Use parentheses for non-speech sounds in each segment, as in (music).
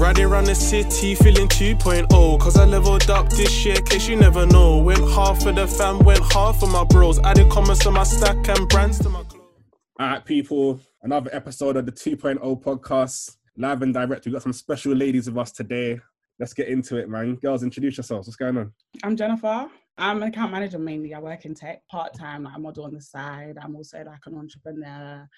Riding around the city feeling 2.0. Cause I leveled up this year, case you never know. Went half for the fam, went half for my bros. Added comments to my stack and brands to my clothes. All right, people, another episode of the 2.0 podcast, live and direct. We've got some special ladies with us today. Let's get into it, man. Girls, introduce yourselves. What's going on? I'm Jennifer. I'm an account manager mainly. I work in tech part time. Like I model on the side. I'm also like an entrepreneur.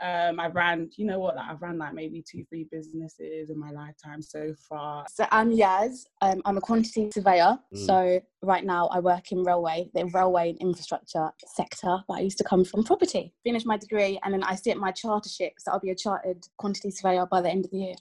Um, I've ran, you know what, like I've ran like maybe two, three businesses in my lifetime so far. So I'm Yaz. Um, I'm a quantity surveyor. Mm. So right now I work in railway, the railway and infrastructure sector. But I used to come from property. Finished my degree and then I sit my chartership. So I'll be a chartered quantity surveyor by the end of the year.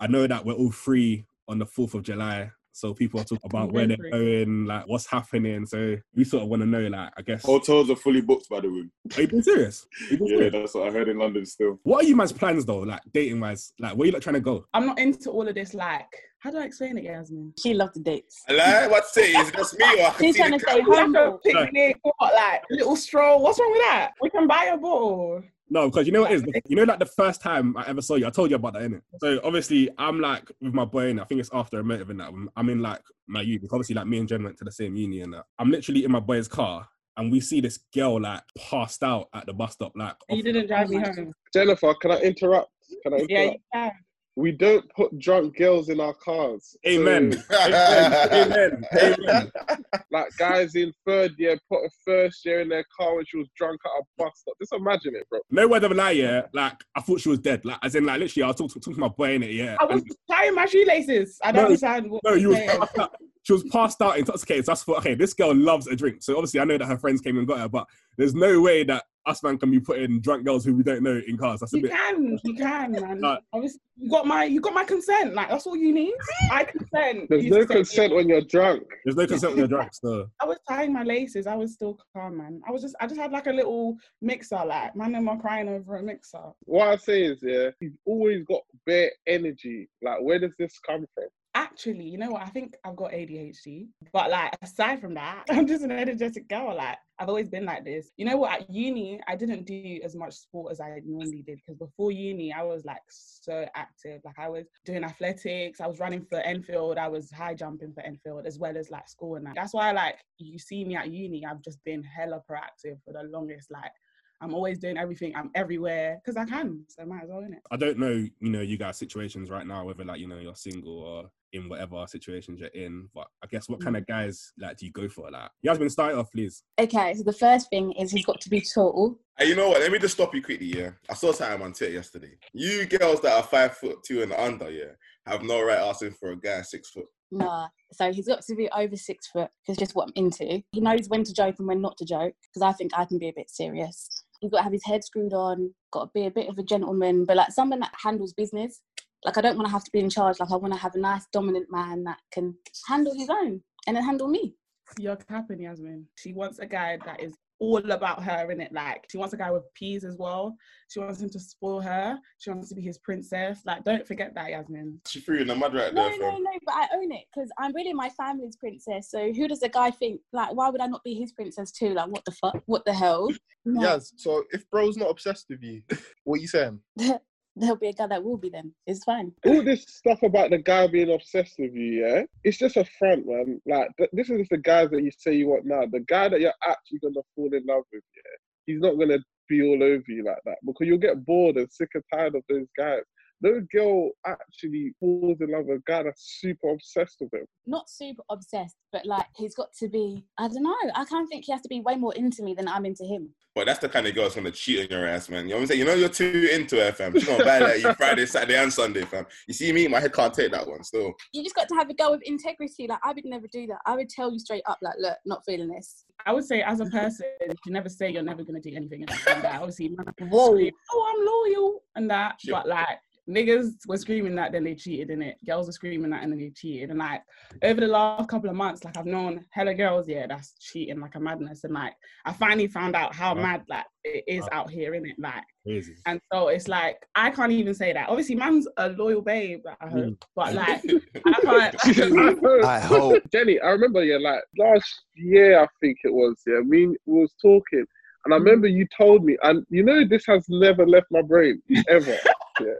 I know that we're all free on the 4th of July. So people are talking about where they're going, like what's happening. So we sort of want to know, like, I guess. Hotels are fully booked, by the way. Are you being serious? You being Yeah, serious? that's what I heard in London still. What are you man's plans though, like dating wise? Like, where you like trying to go? I'm not into all of this like, how do I explain it, Yasmin? She loved the dates. I like what to. Is it just me or I can She's see trying the to stay camera? Like a humble. picnic, what, like little stroll. What's wrong with that? We can buy a bottle. No, because you know what it is. You know, like the first time I ever saw you, I told you about that, innit? So obviously, I'm like with my boy, and I think it's after a motive and that. I'm in like my uni. because Obviously, like me and Jen went to the same uni, and that. I'm literally in my boy's car, and we see this girl like passed out at the bus stop. Like, You didn't drive me home. Jennifer, can I interrupt? Can I interrupt? Yeah, you can. We don't put drunk girls in our cars. Amen. So, Amen. (laughs) Amen. Amen. (laughs) like guys in third year put a first year in their car when she was drunk at a bus stop. Just imagine it, bro. No word of a lie, yeah. Like I thought she was dead. Like as in, like literally, I was talking, talking to my boy in it, yeah. I was and- tying my shoelaces. I don't No, understand what No, you was passed out. She was passed out, intoxicated. So I thought, okay, this girl loves a drink. So obviously, I know that her friends came and got her, but there's no way that us man can be putting drunk girls who we don't know in cars. That's a You bit. can, you can, man. Uh, Obviously, you got my, you got my consent. Like that's all you need. I consent. There's You no said- consent when you're drunk. There's no consent when you're drunk. So (laughs) I was tying my laces. I was still calm, man. I was just, I just had like a little mixer. Like, man, them are crying over a mixer. What I say is, yeah, you've always got bare energy. Like, where does this come from? Actually, you know what? I think I've got ADHD. But like, aside from that, (laughs) I'm just an energetic girl. Like, I've always been like this. You know what? At uni, I didn't do as much sport as I normally did because before uni, I was like so active. Like, I was doing athletics, I was running for Enfield, I was high jumping for Enfield, as well as like school and that. That's why, like, you see me at uni, I've just been hella proactive for the longest. Like, I'm always doing everything. I'm everywhere because I can. So might as well, innit? I don't know, you know, you guys' situations right now, whether like you know you're single or in whatever situations you're in. But I guess what kind mm. of guys like do you go for? Like, Yasmin, start it off, please. Okay, so the first thing is he's got to be tall. Hey, you know what? Let me just stop you quickly, yeah. I saw something on Twitter yesterday. You girls that are five foot two and under, yeah, have no right asking for a guy six foot. Nah. So he's got to be over six foot because just what I'm into. He knows when to joke and when not to joke because I think I can be a bit serious. He's got to have his head screwed on, got to be a bit of a gentleman, but like someone that handles business. Like I don't want to have to be in charge. Like I want to have a nice dominant man that can handle his own and then handle me. You're capping, Yasmin. She wants a guy that is all about her in it. Like she wants a guy with peas as well. She wants him to spoil her. She wants to be his princess. Like don't forget that, Yasmin. She threw you in the mud right No, there, no, fam. no, but I own it because I'm really my family's princess. So who does the guy think? Like, why would I not be his princess too? Like, what the fuck? What the hell? No. Yes. So if bro's not obsessed with you, (laughs) what are you saying? (laughs) There'll be a guy that will be then. It's fine. All this stuff about the guy being obsessed with you, yeah, it's just a front, man. Like, th- this is just the guys that you say you want now. The guy that you're actually gonna fall in love with, yeah, he's not gonna be all over you like that because you'll get bored and sick and tired of those guys. No girl actually falls in love with a guy that's super obsessed with him. Not super obsessed, but like he's got to be. I don't know. I kind of think he has to be way more into me than I'm into him. But that's the kind of girl that's gonna cheat on your ass, man. You know what I'm saying? You know you're too into her, fam. She's gonna violate you Friday, Saturday, and Sunday, fam. You see me, my head can't take that one. Still, You just got to have a girl with integrity. Like I would never do that. I would tell you straight up, like, look, not feeling this. I would say as a person, you never say you're never gonna do anything and that. Obviously, man, Whoa. scream, oh, I'm loyal and that. Sure. But like niggas were screaming that, then they cheated in it. Girls were screaming that, and then they cheated. And like over the last couple of months, like I've known hella girls, yeah, that's cheating like a madness. And like I finally found out how Wow. mad like it is Wow. out here in it. Like, Crazy. and so it's like I can't even say that. Obviously, man's a loyal babe, I hope, hmm. but (laughs) like I can't. (laughs) I hope. Jenny, I remember, yeah, like last year, I think it was, yeah, me and we was talking, And I hmm. remember you told me, and you know this has never left my brain ever. (laughs) yeah.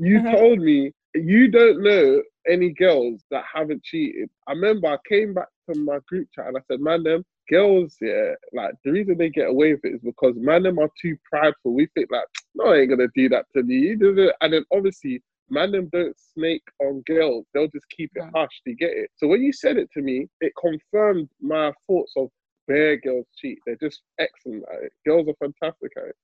You Uh-huh. told me you don't know any girls that haven't cheated. I remember I came back to my group chat and I said, man, them girls, yeah, like the reason they get away with it is because man, them are too prideful. We think like, (tsk) no, I ain't gonna do that to me. And then obviously, man, them don't snake on girls. They'll just keep it Yeah. hush. Do you get it? So when you said it to me, it confirmed my thoughts of bare girls cheat. They're just excellent at it. Girls are fantastic at it.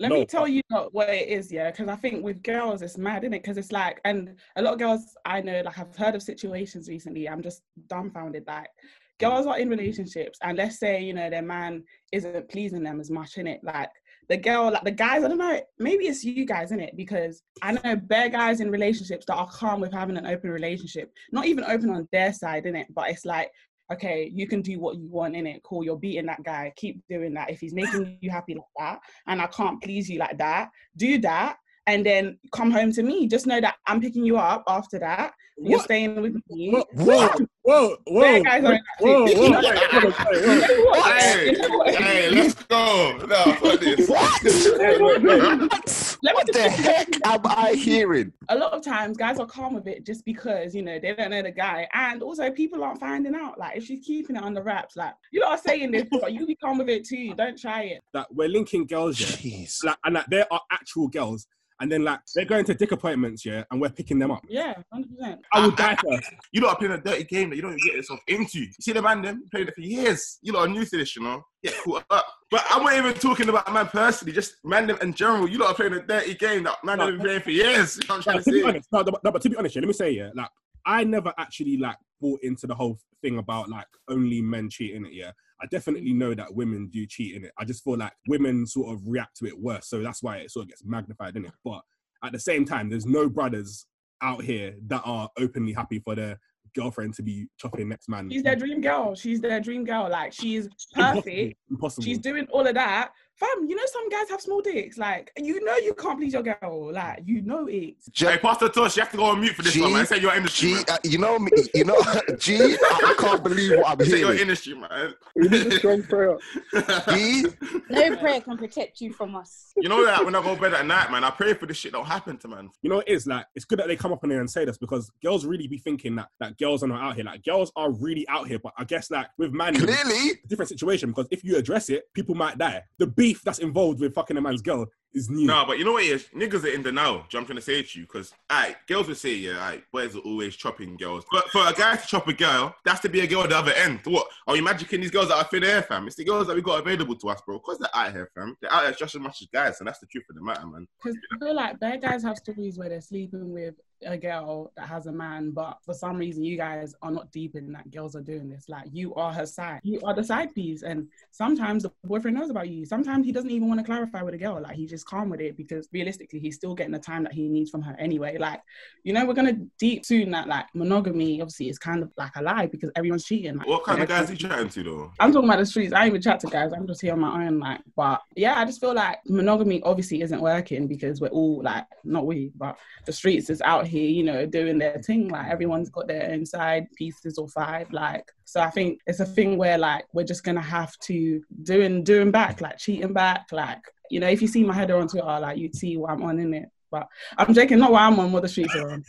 Let No, me tell you what it is, yeah, because I think with girls it's mad, isn't it? Because it's like, and a lot of girls I know, like I've heard of situations recently. I'm just dumbfounded. Like, mm. girls are in relationships, and let's say you know their man isn't pleasing them as much, in it. Like the girl, like the guys, I don't know. Maybe it's you guys, in it, because I know bare guys in relationships that are calm with having an open relationship. Not even open on their side, in it, but it's like okay, you can do what you want in it. Cool, you're beating that guy. Keep doing that. If he's making you happy like that, and I can't please you like that, do that, and then come home to me. Just know that I'm picking you up after that. and You're What? staying with me. Whoa, whoa, whoa, whoa, Bare guys are in that whoa, whoa, whoa, whoa, whoa, You whoa. know what? Hey, You know what? hey, let's go. No, fuck this. What? (laughs) (laughs) Let me What the just- (laughs) heck am I (laughs) hearing? a lot of times guys are calm with it just because you know they don't know the guy. And also people aren't finding out. Like if she's keeping it under wraps like you lot are saying this but you be calm with it too. Don't try it. That we're linking girls, yeah, Jeez. like, and that there are actual girls, and then like they're going to dick appointments, yeah, and we're picking them up. yeah 100% I would die first. You lot are playing a dirty game that you don't even get yourself into. You see the man them playing it for years. You lot are new to this, you know. Get caught up. But I'm not even talking about man personally, just man them in general. You lot are playing a dirty game that man them have been playing for years. You know what I'm trying Like, to to be say? honest, no, no, but to be honest, yeah, let me say, yeah, like I never actually like bought into the whole thing about like only men cheating it. Yeah, I definitely know that women do cheat in it. I just feel like women sort of react to it worse, so that's why it sort of gets magnified in it. But at the same time, there's no brothers out here that are openly happy for their girlfriend to be chopping next man. she's their dream girl she's their dream girl like she's perfect Impossible. she's doing all of that fam you know some guys have small dicks like you know you can't please your girl like you know it Hey, Pastor Tosh, you have to go on mute for this G- one, man. Say your industry, G, man. uh, you know me, you know, (laughs) G, I, I can't believe what I'm Say your hearing. industry, man. We need a strong prayer. (laughs) G, No prayer can protect you from us. you know that when I go to bed at night, man, I pray for this shit don't happen to man. You know, it is like it's good that they come up on here and say this because girls really be thinking that that girls are not out here. Like girls are really out here, but I guess like with man, it's clearly, a different situation because if you address it, people might die. The beef that's involved with fucking a man's girl is new. No, but you know what it is? Niggas are in denial. Do you know what I'm trying to say it to you? Because, alright, girls will say, yeah, alright, boys are always chopping girls. But for a guy to chop a girl, that's to be a girl at the other end. What? Are you magicking these girls that are thin air, fam? It's the girls that we got available to us, bro. Because they're out here, fam. They're out here just as much as guys, and that's the truth of the matter, man. Because I feel like bad guys have stories where they're sleeping with a girl that has a man, but for some reason you guys are not deep in that girls are doing this. Like you are her side. You are the side piece. And sometimes the boyfriend knows about you. Sometimes he doesn't even want to clarify with a girl. Like he's just calm with it because realistically he's still getting the time that he needs from her anyway. Like, you know, we're gonna deep soon that like monogamy obviously is kind of like a lie because everyone's cheating. Like, What kind of guys are you chatting to, though? I'm talking about the streets. I ain't even chat to guys. I'm just here on my own. Like, but yeah, I just feel like monogamy obviously isn't working because we're all like, not we, but the streets is out here, you know, doing their thing. Like, everyone's got their own side pieces or five. Like, so I think it's a thing where like we're just gonna have to doing doing back, like cheating back. Like, you know, if you see my header on Twitter, like you'd see what I'm on in it. But I'm joking, not what I'm on, what the streets are on.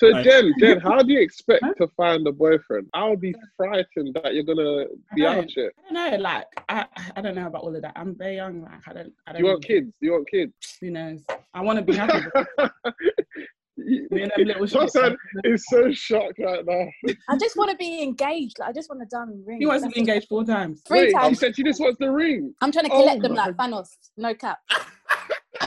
So Jen, Jen, how do you expect Huh? to find a boyfriend? I'll be frightened that you're gonna be I out here. I don't know, like I, I don't know about all of that. I'm very young, like I don't I don't You want kids? You want kids? Who knows? I want to be happy. (laughs) Me and them little shits. Hassan is so shocked right now. I just want to be engaged. Like, I just want a diamond ring. He wants to be engaged four times. Three Wait, she times. said she just wants the ring. I'm trying to Oh collect them my like Thanos. No cap.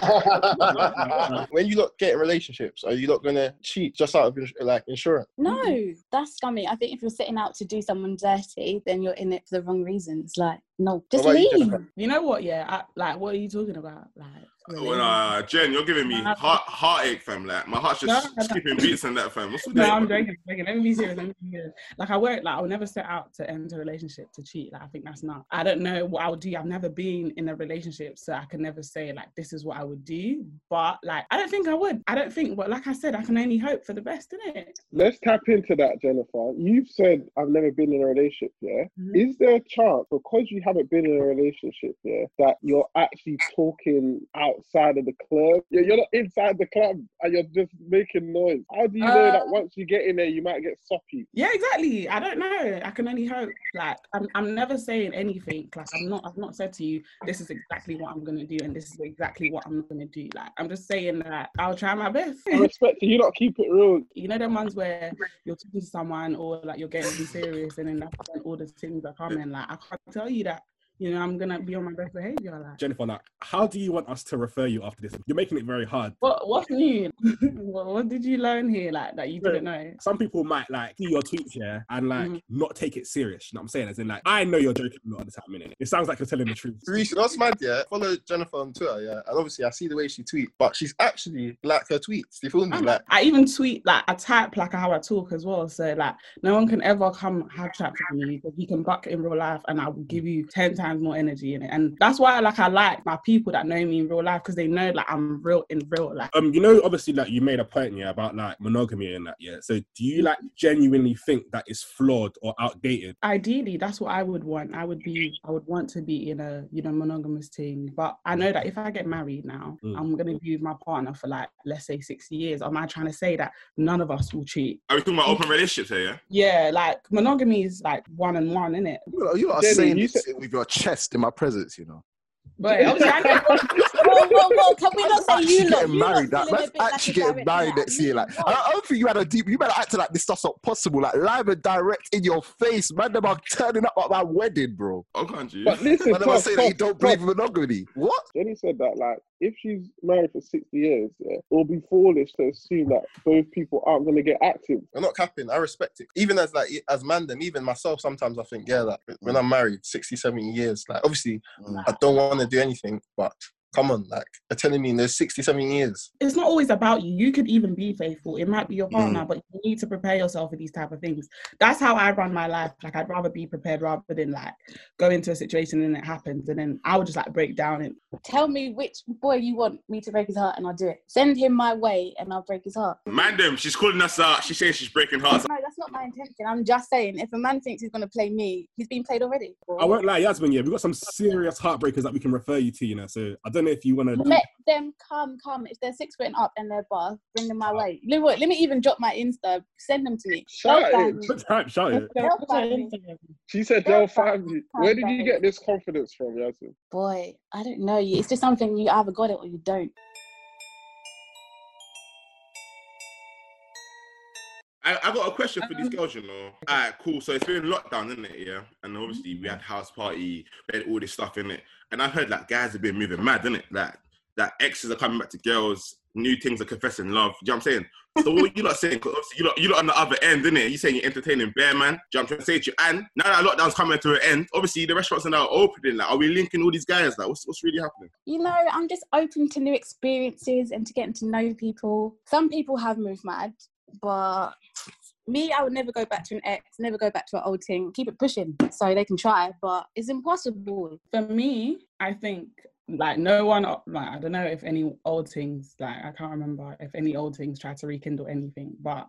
(laughs) when you lot get in relationships, are you not gonna cheat just out of like insurance? No, that's scummy. I think if you're setting out to do someone dirty, then you're in it for the wrong reasons. Like, no, just What about you, leave. You know what? Yeah, I, like what are you talking about? Like, Well, uh, Jen, you're giving me heart heartache, fam. Like my heart's just No, no. skipping beats and that, fam. What's with No, that? I'm joking. I'm joking. Let me be serious. Let me be serious. Like I won't. Like I'll never set out to end a relationship to cheat. Like I think that's not. I don't know what I would do. I've never been in a relationship, so I can never say like this is what I would do. But like I don't think I would. I don't think. But like I said, I can only hope for the best, innit? Let's tap into that, Jennifer. You've said I've never been in a relationship, yeah? Mhm. Is there a chance, because you haven't been in a relationship, yeah, that you're actually talking outside of the club? Yeah, you're not inside the club and you're just making noise. How do you know that Uh, once you get in there, you might get soppy? Yeah, exactly. I don't know. I can only hope. Like I'm, I'm never saying anything. Like I'm not. I've not said to you, this is exactly what I'm gonna do, and this is exactly what I'm not gonna do. Like I'm just saying that I'll try my best. I respect you. You not keep it real. you know them ones where you're talking to someone or like you're getting serious and then that's when all the things are coming. Like I can't tell you that, you know, I'm gonna be on my best behavior. Like Jennifer, like, how do you want us to refer you after this? You're making it very hard. what what's (laughs) new? what, what did you learn here like that you didn't know? Some people might like see your tweets here and like Mhm. not take it serious. You know what I'm saying? As in, like, I know you're joking a lot of the time, innit? It sounds like you're telling the truth. Reece, that's mad, yeah. Follow Jennifer on Twitter, yeah. And obviously, I see the way she tweets, but she's actually like her tweets. You feel me? I'm- Like, I even tweet like I type like how I talk as well. So like no one can ever come have chat with me because you can buck in real life and I will give you ten times more energy in it. And that's why like I like my people that know me in real life because they know like I'm real in real life. Um, you know, obviously, like you made a point, yeah, about like monogamy and that, yeah. So, do you like genuinely think that is flawed or outdated? ideally that's what i would want i would be i would want to be in a you know monogamous thing but i know that if i get married now Mm. i'm going to be with my partner for like let's say 60 years am i trying to say that none of us will cheat Are we talking about open relationships here? yeah like monogamy is like one and one isn't it You know, you are Jenny, saying you this said- with your chest in my presence, you know. but obviously I know- (laughs) Whoa, whoa, whoa, can we not say actually you lot? getting You married. That, feeling a that's bit like actually a getting married next year. Like, Whoa. I, I don't think you had a deep. You better act like this stuff's not possible. Like live and direct in your face, man. Them are turning up at my wedding, bro. Oh, can't you? But listen, Man, them are saying that you don't believe monogamy. What? Jenny said that like if she's married for 60 years, yeah, it'll be foolish to assume that both people aren't going to get active. I'm not capping. I respect it. Even as like as man, them, even myself, sometimes I think, yeah, like when I'm married, 60, 70 years, like obviously mm. I don't want to do anything, but come on, like they're telling me in those 60, 70 years. it's not always about you you could even be faithful it might be your Mm. partner but you need to prepare yourself for these type of things that's how i run my life like i'd rather be prepared rather than like go into a situation and it happens and then i would just like break down and Tell me which boy you want me to break his heart and I'll do it. Send him my way and I'll break his heart. Man, them, she's calling us out. She's saying she's breaking hearts. No, that's not my intention. I'm just saying, if a man thinks he's going to play me, he's been played already. I won't lie, Yasmin. Yeah, we've got some serious heartbreakers that we can refer you to. You know, so I don't know if you want to. Let them come, come. If they're six foot and up and they're buff, bring them my way. You know what? Let me even drop my Insta. Send them to me. Shout They'll it. find. (laughs) Type, shout it. They'll find me. She said They'll they'll find find you. Where did you get this confidence from, Yasmin? Boy, I don't know. It's just something you either got it or you don't. I, I got a question for these girls, you know. All right, cool. So it's been lockdown, isn't it? Yeah. And obviously we had house party, we had all this stuff in it. And I heard like guys have been moving mad, isn't it? Like that exes are coming back to girls, new things are confessing love. Do you know what I'm saying? So what you lot saying? Because obviously you lot, you lot on the other end, isn't it? You saying you're entertaining bear man. Do you know what I'm trying to say to you? And now that lockdown's coming to an end, obviously the restaurants are now opening. Like, are we linking all these guys? Like, what's what's really happening? You know, I'm just open to new experiences and to getting to know people. Some people have moved mad, but me, I would never go back to an ex, never go back to an old thing. Keep it pushing so they can try, but it's impossible. for me i think like no one like i don't know if any old things like i can't remember if any old things try to rekindle anything but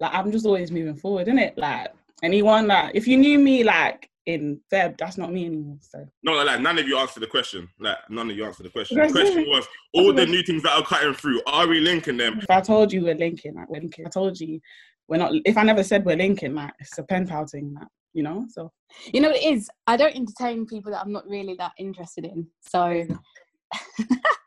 like i'm just always moving forward in it like anyone that if you knew me like in feb that's not me anymore so No, like, like none of you answered the question. Like none of you answered the question. The question was all the (laughs) new things that are cutting through. Are we linking them? if i told you we're linking like we're linking i told you we're not if i never said we're linking like it's a pen pal thing like you know so You know what it is? I don't entertain people that I'm not really that interested in. So, (laughs)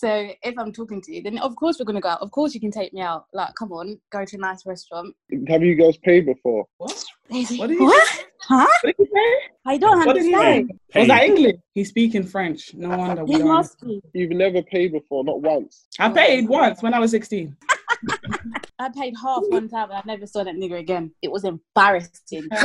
so if I'm talking to you, then of course we're gonna go out. Of course you can take me out. Like, come on, go to a nice restaurant. Have you girls paid before? what What did he what? say? Huh? what did he say I don't what did he understand. was that Paid. english he's speaking french no wonder we He don't must be. You've never paid before, not once. i paid once when i was 16 (laughs) I paid half one time and I never saw that nigga again. It was embarrassing. (laughs)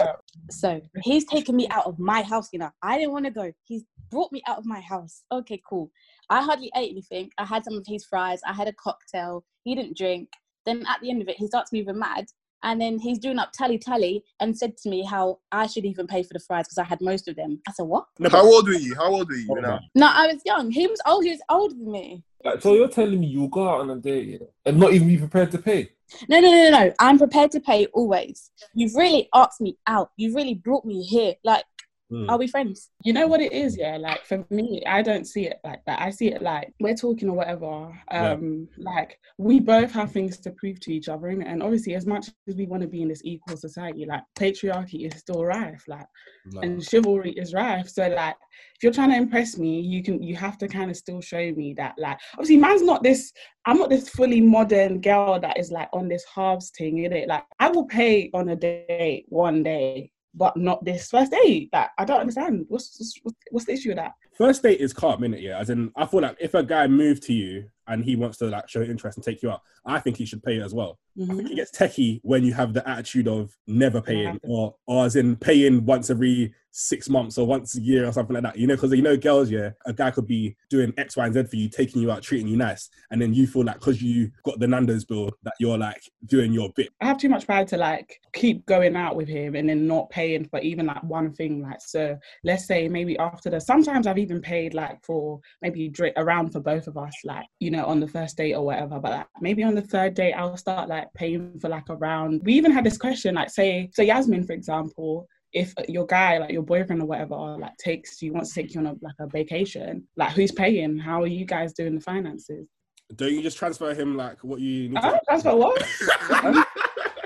So he's taking me out of my house, you know. I didn't want to go. He's brought me out of my house. Okay, cool. I hardly ate anything. I had some of his fries. I had a cocktail. He didn't drink. Then at the end of it, he starts moving mad. And then he's doing up tally tally and said to me how I should even pay for the fries because I had most of them. I said, What? No, How old were you? How old were you? Oh, now? No, I was young. He was old. He was older than me. Like, so you're telling me you'll go out on a date yeah, and not even be prepared to pay? No, no, no, no, no. I'm prepared to pay always. You've really asked me out. You've really brought me here. Like, Mm. are we friends? You know what it is, yeah. Like for me, I don't see it like that. I see it like we're talking or whatever. Yeah. Um, like we both have things to prove to each other, and obviously, as much as we want to be in this equal society, like patriarchy is still rife, like, No. and chivalry is rife. So, like, if you're trying to impress me, you can, you have to kind of still show me that, like, obviously, man's not this. I'm not this fully modern girl that is like on this halves thing, innit? Like, I will pay on a date one day. But not this first date. Like I don't understand. What's what's, what's the issue with that? First date is calm, minute, Yeah. As in, I feel like if a guy moved to you and he wants to like show interest and take you out, I think he should pay it as well. I Mm-hmm. think it gets techie when you have the attitude of never paying or, or as in paying once every six months or once a year or something like that. You know, because you know, girls, yeah, a guy could be doing X, Y, and Z for you, taking you out, treating you nice, and then you feel like because you got the Nando's bill that you're like doing your bit. I have too much pride to like keep going out with him and then not paying for even like one thing. Like so, let's say maybe after the. Sometimes I've even paid like for maybe drink around for both of us, like you know, on the first date or whatever. But like, maybe on the third date, I'll start like paying for like a round. We even had this question, like say, so Yasmin, for example. If your guy, like your boyfriend or whatever, like takes you wants to take you on a like a vacation, like who's paying? How are you guys doing the finances? Don't you just transfer him like what you need to? that's for what? (laughs) (laughs)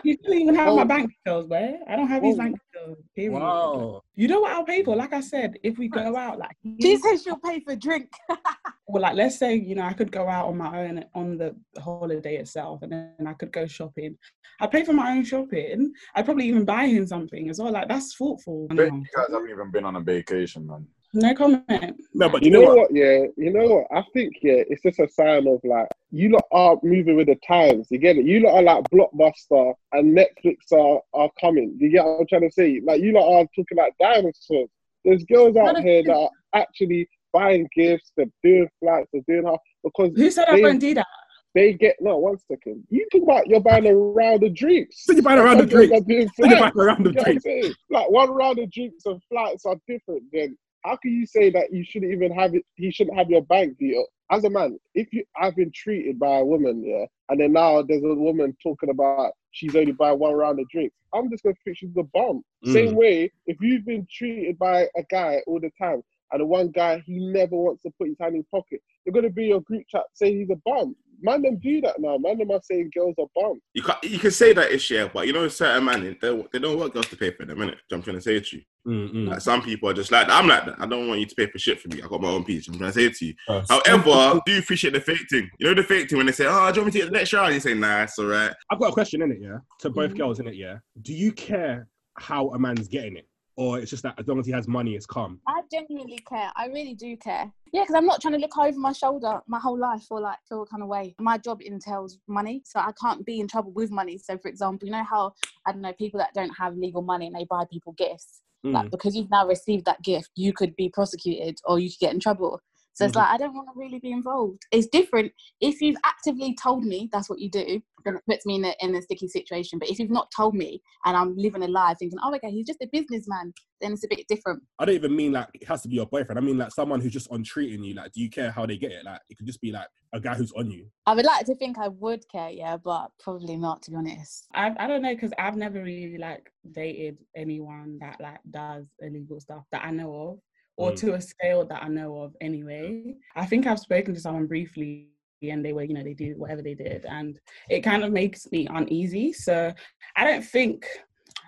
You don't even have my Oh. bank details, boy. I don't have his Oh. bank details. Period. Wow. You know what I'll pay for? Like I said, if we go out, like She says she'll pay for drink. (laughs) well, like let's say you know I could go out on my own on the holiday itself, and then I could go shopping. I pay for my own shopping. I'd probably even buy him something as well. Like that's thoughtful. I bet you guys haven't even been on a vacation, man. No comment. No, but You you know know what? what? Yeah, you know what? I think yeah, it's just a sign of like you lot are moving with the times. You get it? You lot are like blockbuster and Netflix are are coming. You get what I'm trying to say? Like you lot are talking like dinosaurs. There's girls out No, here that are actually buying gifts, they're doing flights, they're doing half because Who said I they, won't do that? they get no one second. You talk about you're buying a round of drinks. So you're buying a round of drinks. So you're buying a round of get what I'm drinks. Like one round of drinks and flights are different. Then how can you say that you shouldn't even have it? He shouldn't have your bank deal. As a man, if you I've been treated by a woman, yeah, and then now there's a woman talking about she's only buying one round of drinks, I'm just gonna think she's a bum. Mm. Same way, if you've been treated by a guy all the time, and the one guy he never wants to put his hand in his pocket, you're gonna be your group chat saying he's a bum. Man, them do that now. Man, them are saying girls are bum. You can you can say that ish, yeah, but you know, certain man, they, they don't want girls to pay for them, innit? I'm trying to say it to you. Mm, mm. Like some people are just like that. I'm like that. I don't want you to pay for shit for me. I got my own piece. I'm trying to say it to you. Uh, However, I do appreciate the fake thing. You know the fake thing when they say, "Oh, do you want me to get the next round?" You say, "Nah, it's all right." I've got a question in it, yeah, to both Mhm. girls in it, yeah. Do you care how a man's getting it, or it's just that as long as he has money, it's calm? I genuinely care. I really do care. Yeah, because I'm not trying to look over my shoulder my whole life or like feel kind of way. My job entails money, so I can't be in trouble with money. So, for example, you know how I don't know people that don't have legal money and they buy people gifts. Mm. Like because you've now received that gift, you could be prosecuted or you could get in trouble. So it's Mhm. like I don't want to really be involved. It's different if you've actively told me that's what you do, puts me in a in a sticky situation. But if you've not told me and I'm living a lie thinking, oh okay, he's just a businessman, then it's a bit different. I don't even mean like it has to be your boyfriend. I mean like someone who's just on treating you. Like, do you care how they get it? Like, it could just be like a guy who's on you. I would like to think I would care, yeah, but probably not to be honest. I I don't know because I've never really like dated anyone that like does illegal stuff that I know of, or Mm. to a scale that I know of. Anyway, I think I've spoken to someone briefly, and they were you know they do whatever they did, and it kind of makes me uneasy. So I don't think.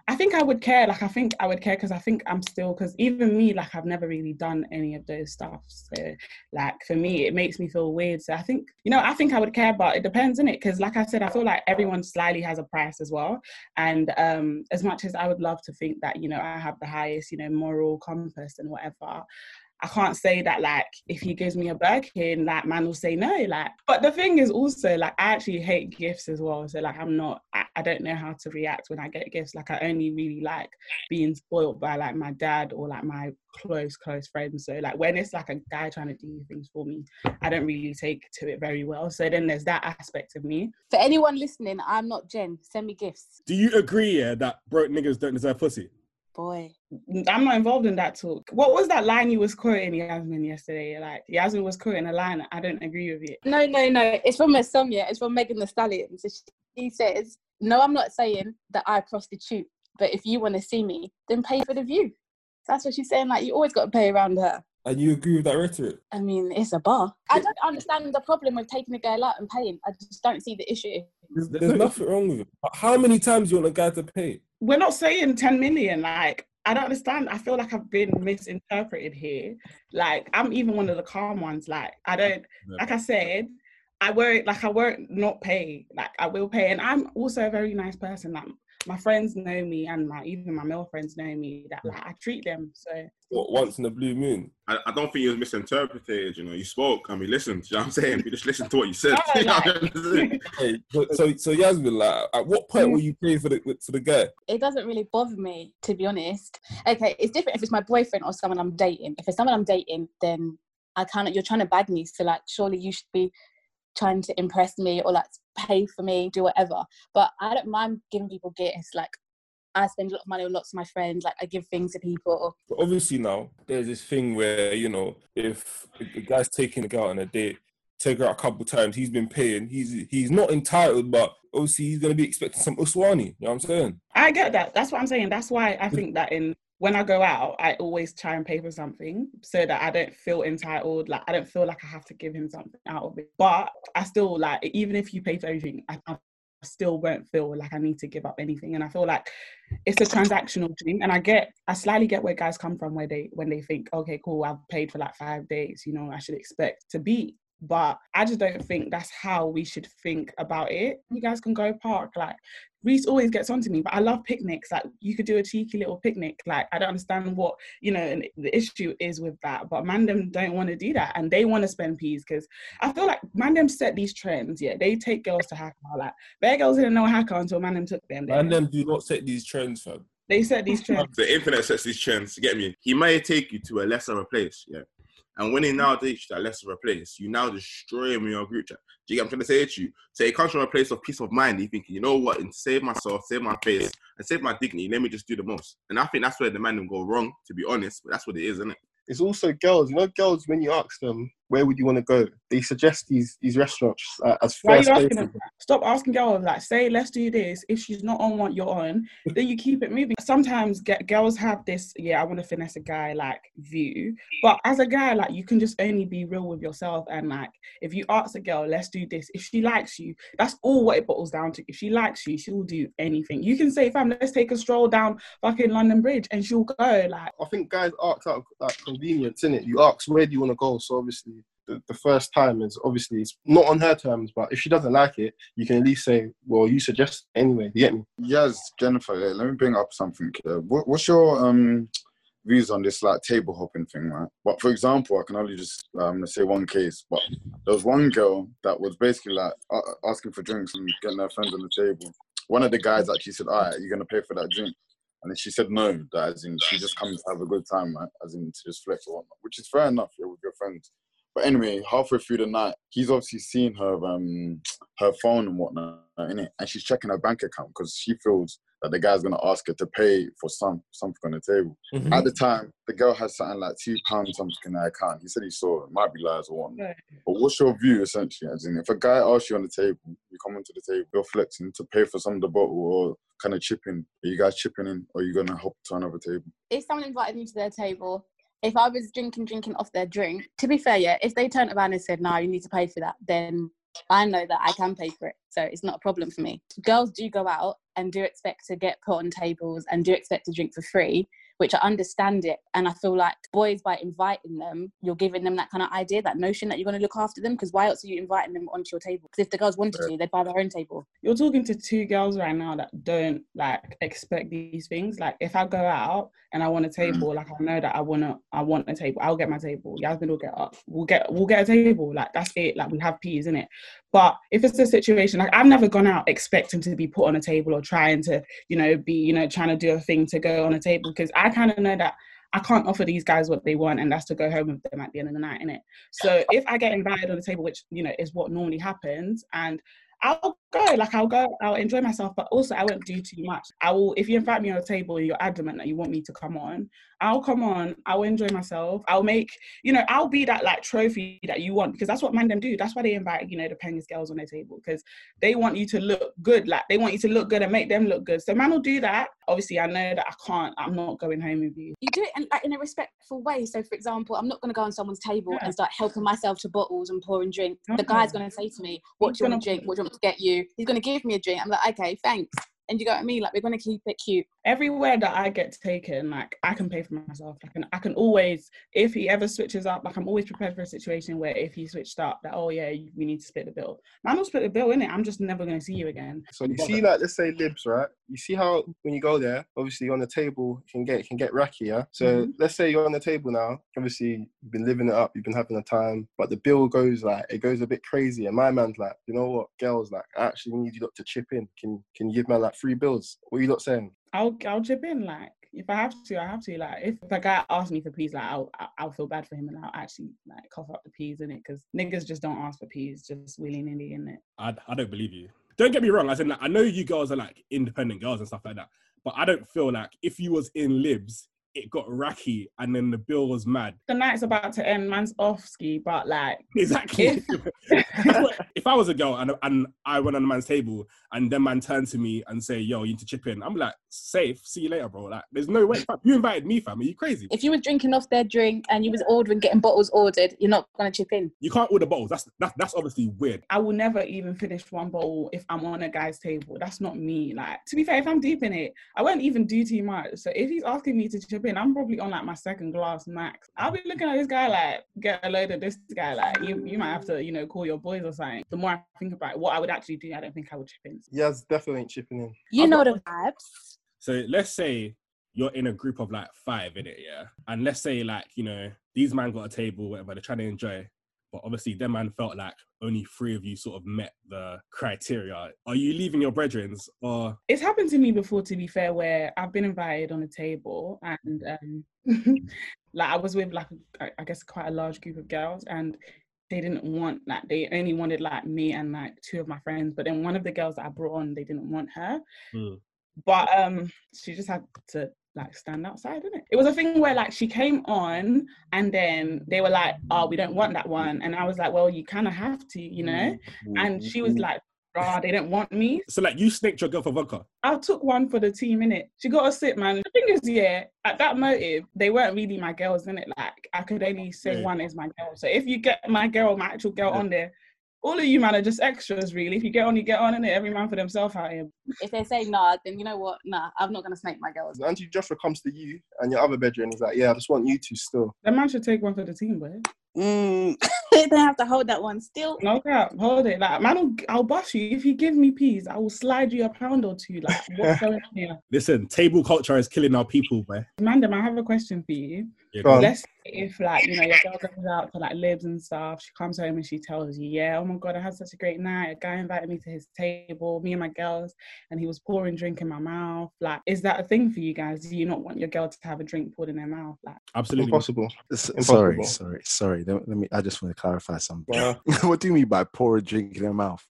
I think I would care. Like I think I would care because I think I'm still because even me, like I've never really done any of those stuff. So like for me, it makes me feel weird. So I think you know I think I would care, but it depends in it because like I said, I feel like everyone slightly has a price as well. And um, as much as I would love to think that you know I have the highest you know moral compass and whatever. I can't say that like if he gives me a Birkin, like man will say no. Like, but the thing is also like I actually hate gifts as well. So like I'm not I, I don't know how to react when I get gifts. Like I only really like being spoiled by like my dad or like my close, close friends. So like when it's like a guy trying to do things for me, I don't really take to it very well. So then there's that aspect of me. For anyone listening, I'm not Jen. Send me gifts. Do you agree, yeah, that broke niggas don't deserve pussy? Boy. I'm not involved in that talk. What was that line you was quoting Yasmin yesterday? Like Yasmin was quoting a line. I don't agree with it. No, no, no. It's from a song, yeah. It's from Megan Thee Stallion. So she says, No, I'm not saying that I prostitute, but if you want to see me, then pay for the view. That's what she's saying. Like you always got to pay around her. And you agree with that rhetoric? I mean, it's a bar. I don't understand the problem with taking a girl out and paying. I just don't see the issue. There's, there's nothing wrong with it. How many times do you want a guy to pay? We're not saying 10 million. Like, I don't understand. I feel like I've been misinterpreted here. Like, I'm even one of the calm ones. Like, I don't, like I said, I won't, like, I won't not pay. Like, I will pay. And I'm also a very nice person. Like, my friends know me and my even my male friends know me that like I treat them so What, once in a blue moon? I, I don't think you was misinterpreted. You know, you spoke and we listened. You know what I'm saying? We just listened to what you said. Oh, (laughs) You know what I'm? (laughs) Hey, so, so, so Yasmin, like, at what point were you pay for the for the guy? It doesn't really bother me, to be honest. Okay, it's different if it's my boyfriend or someone I'm dating. If it's someone I'm dating, then I kind of you're trying to bag me, so like surely you should be trying to impress me or like pay for me, do whatever. But I don't mind giving people gifts. Like I spend a lot of money on lots of my friends. Like I give things to people. But obviously now there's this thing where you know if the guy's taking a girl on a date, take her out a couple times, he's been paying. He's he's not entitled, but obviously he's gonna be expecting some uswani. You know what I'm saying? I get that. That's what I'm saying. That's why I think that in when I go out, I always try and pay for something so that I don't feel entitled. Like I don't feel like I have to give him something out of it. But I still like even if you pay for everything, I, I still won't feel like I need to give up anything. And I feel like it's a transactional thing. And I get I slightly get where guys come from where they when they think, okay, cool, I've paid for like five days, you know, I should expect to be. But I just don't think that's how we should think about it. You mm. guys can go park. Like Reese always gets onto me, but I love picnics. Like you could do a cheeky little picnic. Like I don't understand what you know and the issue is with that. But Mandem don't want to do that, and they want to spend peas because I feel like Mandem set these trends. Yeah, they take girls to Haka. Like their girls didn't know Haka until Mandem took them. there. And them do not set these trends, fam. They set these (laughs) trends. The internet sets these trends. Get me? He might take you to a lesser place, yeah. And when he now takes you to a place, you now destroy him in your group chat. Do you get what I'm trying to say to you? So it comes from a place of peace of mind. You thinking, you know what? And save myself, save my face, and save my dignity, let me just do the most. And I think that's where the man will go wrong, to be honest. But that's what it is, isn't it? It's also girls. You know, girls when you ask them where would you want to go, they suggest these these restaurants uh, as Why first asking. Stop asking girls. Like, say, let's do this. If she's not on what you're on, then you keep it moving. Sometimes get, girls have this, yeah, I want to finesse a guy like view. But as a guy, like, you can just only be real with yourself. And like, if you ask a girl, let's do this. If she likes you, that's all what it boils down to. If she likes you, she'll do anything. You can say, fam, let's take a stroll down fucking London Bridge, and she'll go. Like, I think guys ask out of like convenience, innit? You ask where do you want to go. So obviously the, the first time is obviously it's not on her terms, but if she doesn't like it, you can at least say, Well, you suggest anyway, you get me? Yes, Jennifer. yeah, let me bring up something. What, what's your um views on this like table hopping thing, right? But for example, I can only just um say one case. But there was one girl that was basically like uh, asking for drinks and getting her friends on the table. One of the guys actually said, "All right, you're gonna pay for that drink." And then she said no, that as in she just comes to have a good time, right? As in to just flex or whatnot, which is fair enough, yeah, with your friends. But anyway, halfway through the night, he's obviously seen her um her phone and whatnot, innit? And she's checking her bank account because she feels that the guy's gonna ask her to pay for some something on the table. Mhm. At the time, the girl had something like two pounds something in her account. He said he saw it, might be lies or whatnot. But what's your view essentially? As in, if a guy asks you on the table, you come into the table, you're flexing to pay for some of the bottle or kind of chipping. Are you guys chipping in, or are you gonna hop to another table? if someone invited me to their table, if I was drinking, drinking off their drink, to be fair, yeah, if they turned around and said, no, you need to pay for that, then I know that I can pay for it. So it's not a problem for me. Girls do go out and do expect to get put on tables and do expect to drink for free, which I understand it. And I feel like boys, by inviting them, you're giving them that kind of idea, that notion that you're going to look after them. Because why else are you inviting them onto your table? Because if the girls wanted to, they'd buy their own table. You're talking to two girls right now that don't like expect these things. Like if I go out and I want a mm. table, like I know that I wanna I want a table, I'll get my table. Yasmin will get up. We'll get we'll get a table. Like that's it. Like we have peas in it. But if it's a situation like I've never gone out expecting to be put on a table or trying to, you know, be, you know, trying to do a thing to go on a table because I kind of know that I can't offer these guys what they want, and that's to go home with them at the end of the night, innit? So if I get invited on the table, which you know is what normally happens, and I'll go, like I'll go, I'll enjoy myself, but also I won't do too much. I will, if you invite me on a table and you're adamant that you want me to come on, I'll come on, I'll enjoy myself, I'll make, you know, I'll be that like trophy that you want because that's what man them do. That's why they invite, you know, the Penguins girls on their table because they want you to look good, like they want you to look good and make them look good. So man will do that. Obviously, I know that I can't, I'm not going home with you. You do it in, like, in a respectful way. So, for example, I'm not going to go on someone's table and start helping myself to bottles and pouring drinks. The guy's going to say to me, What do you want to drink? What do you want to get you? He's going to give me a drink. I'm like, Okay, thanks. And you got what I mean? Like, we're going to keep it cute. Everywhere that I get taken, like I can pay for myself. Like, I can always, if he ever switches up, like I'm always prepared for a situation where if he switched up, that oh yeah, we need to split the bill. Man will split the bill in it. I'm just never going to see you again. So you see, like, let's say libs, right? You see how when you go there, obviously on the table it can get it can get racky, yeah. So Mhm. let's say you're on the table now. Obviously you've been living it up, you've been having a time, but the bill goes like it goes a bit crazy, and my man's like, you know what, girls, like, I actually need you lot to chip in. Can can you give man like three bills? What are you lot saying? I'll I'll chip in like if I have to, I have to. Like if the guy asks me for peas, like I'll I'll- feel bad for him and I'll actually like cough up the peas in it because niggas just don't ask for peas, just willy nilly in it. I, I don't believe you. Don't get me wrong. I said, like, I know you girls are like independent girls and stuff like that, but I don't feel like if you was in libs, it got racky and then the bill was mad. The night's about to end, man's off ski, but like Exactly. if (laughs) I was a girl and and I went on a man's table and then man turned to me and say, "Yo, you need to chip in," I'm like, "Safe. See you later, bro." Like, there's no way. You invited me, fam. Are you crazy? If you were drinking off their drink and you was ordering, getting bottles ordered, you're not going to chip in. You can't order bottles. That's that's that's obviously weird. I will never even finish one bottle if I'm on a guy's table. That's not me. Like to be fair, if I'm deep in it, I won't even do too much. So if he's asking me to chip in, I'm probably on like my second glass max. I'll be looking at this guy like, get a load of this guy. Like you, you might have to, you know, call your boys or something. The more I think about it, what I would actually do, I don't think I would chip in. Yes, definitely ain't chipping in. You know the vibes. So let's say you're in a group of like five in it, yeah. And let's say like, you know, these man got a table, whatever, they're trying to enjoy. But obviously them man felt like only three of you sort of met the criteria. Are you leaving your brethrens or It's happened to me before, to be fair, where I've been invited on a table and um, (laughs) like I was with like I guess quite a large group of girls and they didn't want like they only wanted like me and like two of my friends, but then one of the girls that I brought on, they didn't want her. Hmm. But um she just had to like stand outside, didn't it? It was a thing where like she came on and then they were like, Oh, we don't want that one. And I was like, Well, you kinda have to, you know? Mm-hmm. And she was mm-hmm. like, Oh, they don't want me. so like you snaked your girl for vodka? I took one for the team in it. She got a sip, man. The thing is, yeah, at that motive, they weren't really my girls in it. Like I could only say Yeah. one is my girl. So if you get my girl, my actual girl on there, all of you man are just extras, really. If you get on, you get on and. Every man for themselves out here. If they say nah, then you know what? Nah, I'm not going to snake my girls. Anthony Joshua comes to you and your other bedroom and he's like, yeah, I just want you two still. The man should take one for the team, boy. Mm. (laughs) they don't have to hold that one still. No cap, hold it. Like man, will, I'll bust you if you give me peas. I will slide you a pound or two. Like what's (laughs) going on here? Listen, table culture is killing our people, boy. Mandem, I have a question for you. Yeah, Go go on. on. Let's say if like you know your girl goes out to like libs and stuff, she comes home and she tells you, yeah, oh my god, I had such a great night. A guy invited me to his table, me and my girls, and he was pouring drink in my mouth. Like, is that a thing for you guys? Do you not want your girl to have a drink poured in their mouth? Like, Absolutely. Impossible. S- Impossible. Sorry, sorry, sorry. Let, let me. I just want to clarify something. Wow. (laughs) what do you mean by pour a drink in their mouth?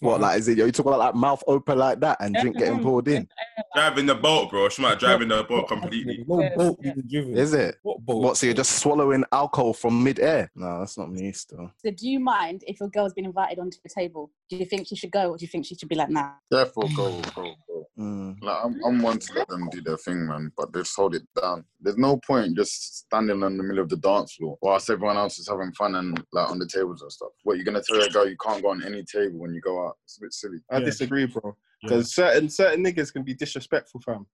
What, like, is it you talk about like mouth open like that and drink getting poured in? Driving the boat, bro. She might driving the boat completely. No boat yes. being driven. Is it? What boat? What? So you're just swallowing alcohol from mid-air? No, that's not me. Still, So do you mind if your girl's been invited onto the table? Do you think she should go or do you think she should be like, nah? Therefore, go, go, go. Mm. Like, I'm, I'm one to let them do their thing, man, but they just hold it down. There's no point just standing in the middle of the dance floor whilst everyone else is having fun and like on the tables and stuff. What you're gonna tell a girl you can't go on any table when you go out? It's a bit silly. I Yeah. disagree, bro. Yeah. Because certain certain niggas can be disrespectful, fam.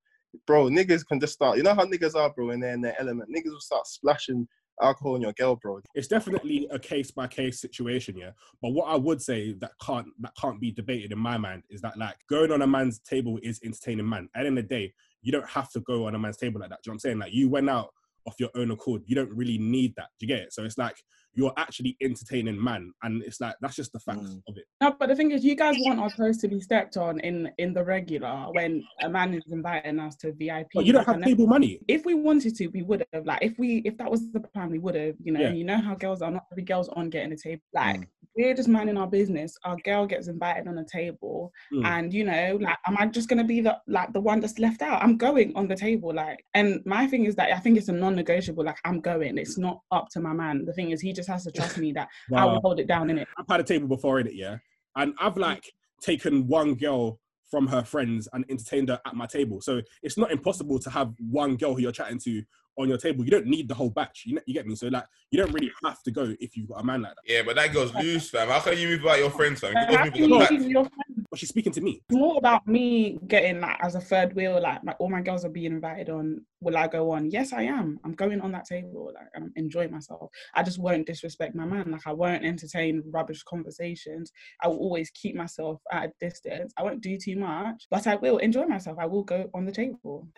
bro, niggas can just start. You know how niggas are, bro, in their in their element. Niggas will start splashing alcohol on your girl, bro. It's definitely a case by case situation, yeah. But what I would say that can't that can't be debated in my mind is that like going on a man's table is entertaining man. At the end of the day, you don't have to go on a man's table like that. Do you know what I'm saying? Like you went out of your own accord. You don't really need that. Do you get it? So it's like you're actually entertaining man, and it's like that's just the facts Mm. of it. No, but the thing is, you guys want our toes to be stepped on in in the regular when a man is inviting us to VIP. But you don't Like, have table money. If we wanted to, we would have. Like, if we if that was the plan, we would have. You know, Yeah. you know how girls are. Not every girl's on getting a table. Like, Mm. we're just minding our business. Our girl gets invited on a table, Mm. and you know, like, am I just gonna be the like the one that's left out? I'm going on the table. Like, and my thing is that I think it's a non-negotiable. Like, I'm going. It's not up to my man. The thing is, he just has to trust me that (laughs) I will hold it down in it. I've had a table before in it, yeah, and I've like taken one girl from her friends and entertained her at my table. So it's not impossible to have one girl who you're chatting to on your table. You don't need the whole batch. You, know, you get me? So like, you don't really have to go if you've got a man like that. Yeah, but that girl's loose, fam. How can you move about your friends, fam? How Girls can move you on the back. leave your friend? But she's speaking to me. It's more about me getting like as a third wheel, like my, all my girls are being invited on. Will I go on? Yes, I am. I'm going on that table. Like I'm enjoying myself. I just won't disrespect my man. Like I won't entertain rubbish conversations. I will always keep myself at a distance. I won't do too much, but I will enjoy myself. I will go on the table.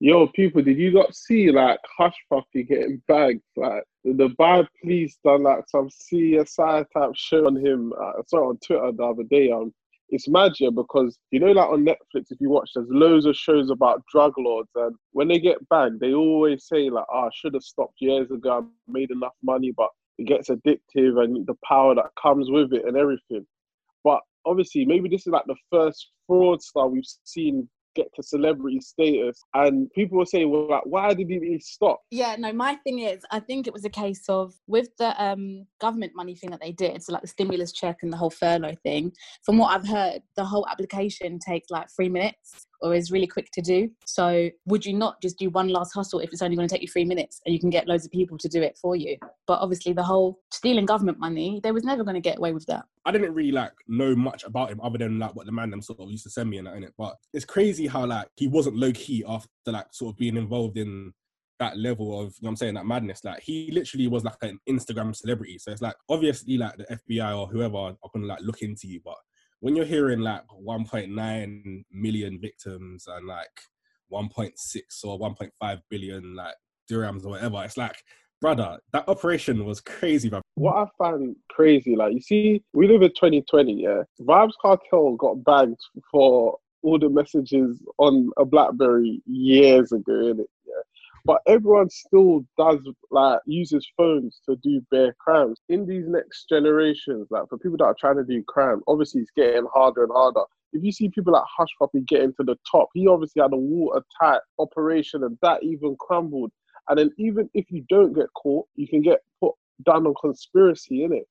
Yo, people, did you not see like Hush Puppy getting bagged? Like the, bad police done like some CSI type show on him. I saw it on Twitter the other day. Um, it's magic because you know, like on Netflix, if you watch, there's loads of shows about drug lords, and when they get bagged, they always say like, "Oh, I should have stopped years ago. I made enough money," but it gets addictive and the power that comes with it and everything. But obviously, maybe this is like the first fraudster we've seen get to celebrity status, and people were saying, "Well, like, why did he stop?" Yeah, no, my thing is, I think it was a case of with the um, government money thing that they did, so like the stimulus check and the whole furlough thing. From what I've heard, the whole application takes like three minutes or is really quick to do. So would you not just do one last hustle if it's only going to take you three minutes and you can get loads of people to do it for you? But obviously, the whole stealing government money, they was never going to get away with that. I didn't really like know much about him other than like what the man them sort of used to send me and that in it. But it's crazy how like he wasn't low key after like sort of being involved in that level of you know I'm saying that madness. Like he literally was like an Instagram celebrity. So it's like obviously like the FBI or whoever are gonna like look into you. But when you're hearing like 1.9 million victims and like 1.6 or 1.5 billion like dirhams or whatever, it's like brother, that operation was crazy, bro. What I find crazy, like you see, we live in 2020, yeah. Vybz Kartel got bagged for all the messages on a BlackBerry years ago, innit? But everyone still does like uses phones to do bare crimes. In these next generations, like for people that are trying to do crime, obviously it's getting harder and harder. If you see people like Hushpuppi getting to the top, he obviously had a watertight operation and that even crumbled. And then even if you don't get caught, you can get put down on conspiracy, in it.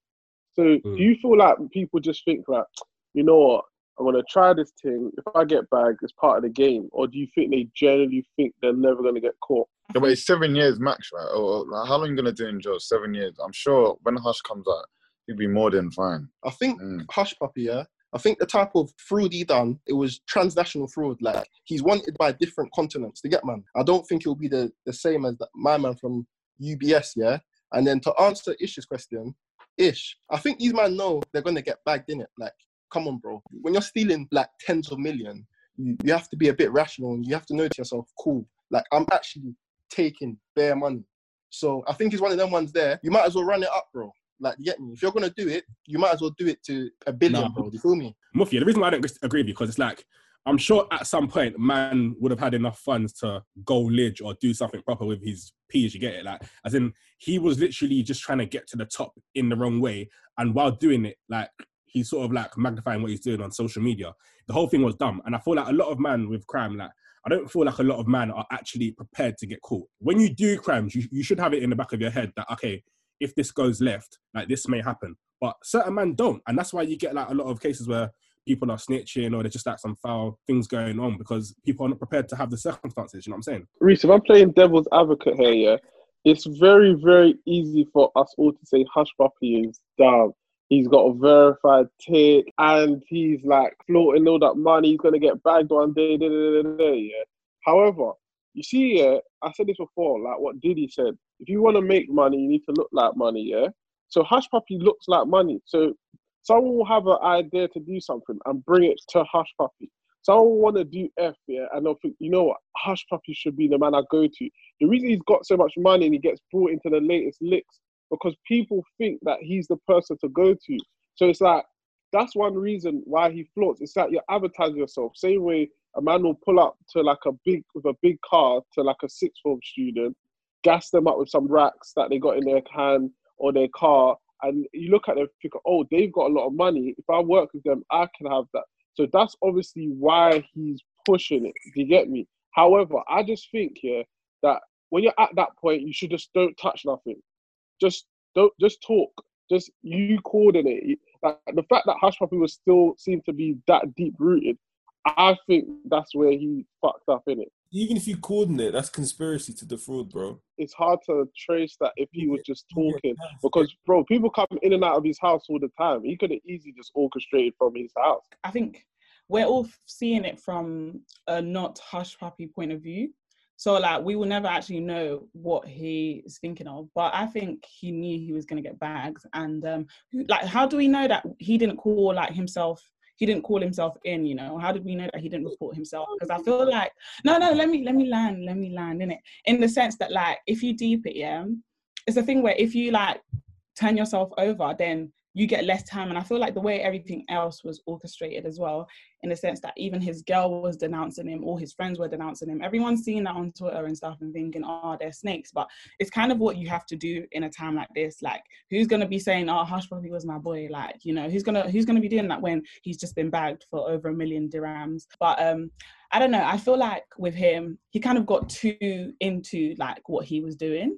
So do hmm. you feel like people just think like, you know what, I'm gonna try this thing. If I get bagged, it's part of the game. Or do you think they generally think they're never gonna get caught? Yeah, but it's seven years max, right? Or like, how long you gonna do in jail? Seven years. I'm sure when Hush comes out, he'll be more than fine. I think Mm. Hushpuppi, yeah. I think the type of fraud he done, it was transnational fraud. Like he's wanted by different continents to get man. I don't think it'll be the, the same as the, my man from UBS, yeah. And then to answer Ish's question, Ish, I think these men know they're gonna get bagged in it. Like, come on, bro. When you're stealing like tens of million, you, you have to be a bit rational and you have to know to yourself, cool. Like I'm actually taking bare money. So I think he's one of them ones there. You might as well run it up, bro. Like, get me? If you're gonna do it, you might as well do it to a billion, Nah. bro. Do you feel me? Mufia, the reason why I don't agree with you because it's like I'm sure at some point man would have had enough funds to go lidge or do something proper with his peas. You get it, like as in he was literally just trying to get to the top in the wrong way, and while doing it, like he's sort of like magnifying what he's doing on social media. The whole thing was dumb, and I feel like a lot of man with crime, like I don't feel like a lot of men are actually prepared to get caught. When you do crimes, you, you should have it in the back of your head that okay, if this goes left, like this may happen. But certain men don't, and that's why you get like a lot of cases where people are snitching or there's just like some foul things going on because people are not prepared to have the circumstances. You know what I'm saying? Reese, if I'm playing devil's advocate here, yeah, it's very, very easy for us all to say Hushpuppi is dumb. He's got a verified tick, and he's like floating all that money. He's gonna get bagged one day. Da, da, da, yeah. However, you see, yeah, I said this before, like what Diddy said. If you want to make money, you need to look like money, yeah. So Hushpuppi looks like money. So someone will have an idea to do something and bring it to Hushpuppi. Someone will want to do F, yeah, and they'll think, you know what, Hushpuppi should be the man I go to. The reason he's got so much money and he gets brought into the latest licks because people think that he's the person to go to. So it's like that's one reason why he flaunts. It's like you're advertising yourself. Same way a man will pull up to like a big with a big car to like a sixth form student, gas them up with some racks that they got in their hand or their car, and you look at them think, oh, they've got a lot of money. If I work with them, I can have that. So that's obviously why he's pushing it. Do you get me? However, I just think here that when you're at that point, you should just don't touch nothing. Just don't just talk. Just you coordinate. Like the fact that Hushpuppi was still seemed to be that deep rooted, I think that's where he fucked up in it. Even if you coordinate, that's conspiracy to defraud, bro. It's hard to trace that if he was just talking because, bro, people come in and out of his house all the time. He could have easily just orchestrated from his house. I think we're all seeing it from a not Hushpuppi point of view. So like we will never actually know what he is thinking of. But I think he knew he was gonna get bags. And um like how do we know that he didn't call like himself he didn't call himself in, you know? How did we know that he didn't report himself? Because I feel like no, no, let me let me land, let me land in it. In the sense that like if you deep it, yeah, it's a thing where if you like turn yourself over, then you get less time. And I feel like the way everything else was orchestrated as well, in the sense that even his girl was denouncing him, all his friends were denouncing him. Everyone's seeing that on Twitter and stuff and thinking, oh, they're snakes. But it's kind of what you have to do in a time like this. Like, who's gonna be saying, oh, Hushpuppi was my boy? Like, you know, who's gonna who's gonna be doing that when he's just been bagged for over a million dirhams? But um, I don't know. I feel like with him, he kind of got too into like what he was doing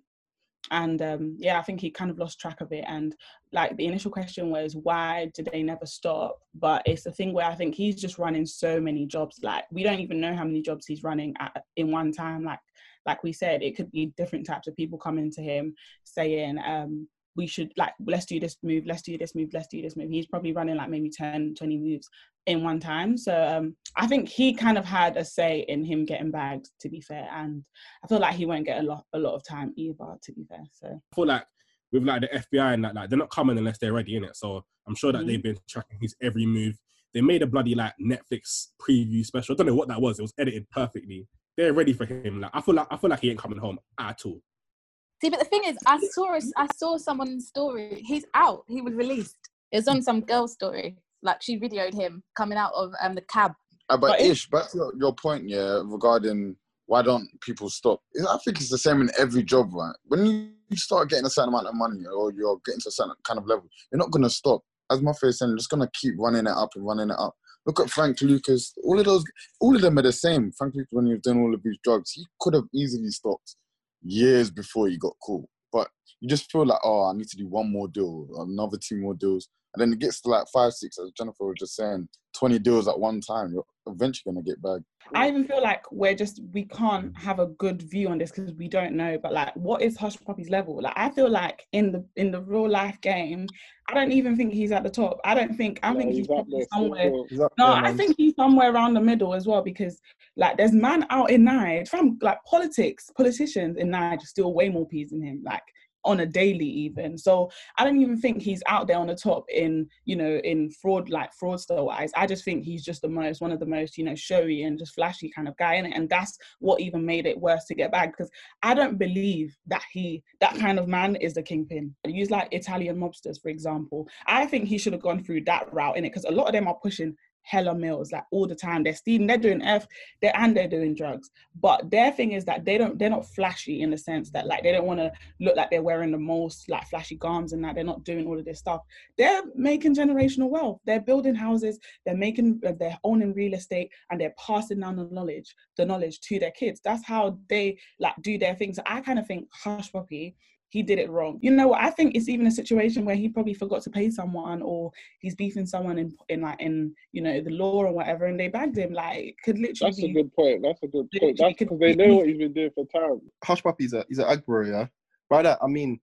and um, yeah i think he kind of lost track of it. And like the initial question was why did they never stop? But it's the thing where i think he's just running so many jobs. Like we don't even know how many jobs he's running at in one time. Like like we said it could be different types of people coming to him saying um we should like let's do this move let's do this move let's do this move he's probably running like maybe 10 20 moves in one time so um i think he kind of had a say in him getting bagged to be fair and i feel like he won't get a lot a lot of time either to be fair so I feel like with like the FBI and that, like they're not coming unless they're ready in it. So I'm sure that Mhm. they've been tracking his every move. They made a bloody like Netflix preview special. I don't know what that was. It was edited perfectly. They're ready for him. Like I feel like I feel like he ain't coming home at all. See, but the thing is, I saw a, I saw someone's story. He's out. He was released. It was on some girl's story. Like she videoed him coming out of um the cab. Uh, but But Ish, back to your, your point, yeah, regarding why don't people stop? I think it's the same in every job, right? When you start getting a certain amount of money or you're getting to a certain kind of level, you're not gonna stop. As my face saying, you're just gonna keep running it up and running it up. Look at Frank Lucas. All of those, all of them are the same. Frank Lucas, when he was doing all of these drugs, he could have easily stopped years before he got caught. But you just feel like, oh, I need to do one more deal, another two more deals, and then it gets to like five, six, as Jennifer was just saying, twenty deals at one time. You're eventually gonna get back. I even feel like we're just we can't have a good view on this because we don't know. But like, what is Hushpuppi's level? Like, I feel like in the in the real life game, I don't even think he's at the top. I don't think I No, think he's, he's probably there somewhere. He's No, there, I think he's somewhere around the middle as well because like there's man out in Nige from like politics, politicians in Nige still way more peas than him. Like on a daily even. So I don't even think he's out there on the top in, you know, in fraud like fraudster wise. I just think he's just the most one of the most, you know, showy and just flashy kind of guy in it. And that's what even made it worse to get back because I don't believe that he that kind of man is the kingpin. Use like Italian mobsters, for example. I think he should have gone through that route in it because a lot of them are pushing hella meals like all the time. They're stealing, they're doing F, they're and they're doing drugs. But their thing is that they don't they're not flashy in the sense that like they don't want to look like they're wearing the most like flashy garms and that they're not doing all of this stuff. They're making generational wealth. They're building houses, they're making uh, they're owning real estate and they're passing down the knowledge, the knowledge to their kids. That's how they like do their things. So I kind of think Hushpuppi he did it wrong. You know? I think it's even a situation where he probably forgot to pay someone or he's beefing someone in in like in you know the law or whatever and they bagged him. Like it could literally That's be a good point. That's a good point. That's because they know what (laughs) he's been doing for time. Hushpuppi's a he's an Agbro, yeah. Right, that I mean,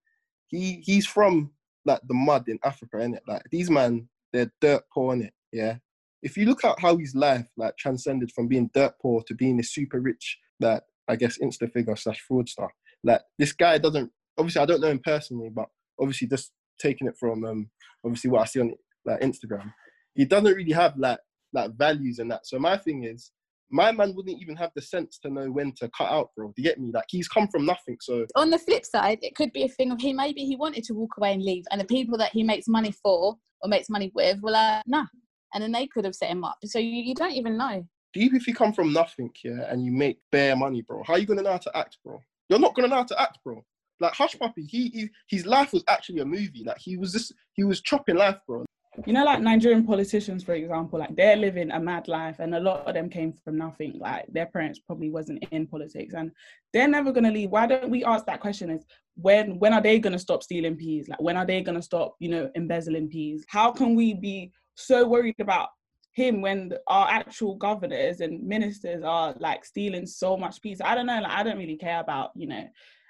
he he's from like the mud in Africa, innit? Like these man, they're dirt poor, innit? Yeah. If you look at how his life like transcended from being dirt poor to being a super rich, like I guess insta figure slash fraudster, like this guy doesn't. Obviously, I don't know him personally, but obviously just taking it from um obviously what I see on like Instagram, he doesn't really have like like values and that. So my thing is, my man wouldn't even have the sense to know when to cut out, bro. Do you get me? Like he's come from nothing. So On the flip side, it could be a thing of he maybe he wanted to walk away and leave, and the people that he makes money for or makes money with were like, nah. And then they could have set him up. So you, you don't even know. even if you come from nothing, yeah, and you make bare money, bro, how are you gonna know how to act, bro? You're not gonna know how to act, bro. Like Hushpuppi, he, he his life was actually a movie. Like he was just he was chopping life, bro. You know, like Nigerian politicians, for example, like they're living a mad life, and a lot of them came from nothing. Like their parents probably wasn't in politics, and they're never gonna leave. Why don't we ask that question? Is when when are they gonna stop stealing peas? Like when are they gonna stop, you know, embezzling peas? How can we be so worried about him when our actual governors and ministers are like stealing so much peas? I don't know. Like I don't really care about, you know.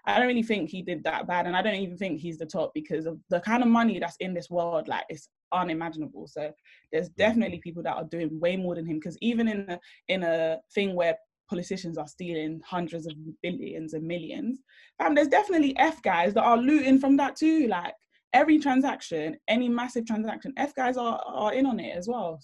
I don't really think he did that bad, and I don't even think he's the top because of the kind of money that's in this world. Like it's unimaginable. So there's definitely people that are doing way more than him. Because even in a in a thing where politicians are stealing hundreds of billions and millions, um, there's definitely F guys that are looting from that too. Like every transaction, any massive transaction, F guys are are in on it as well.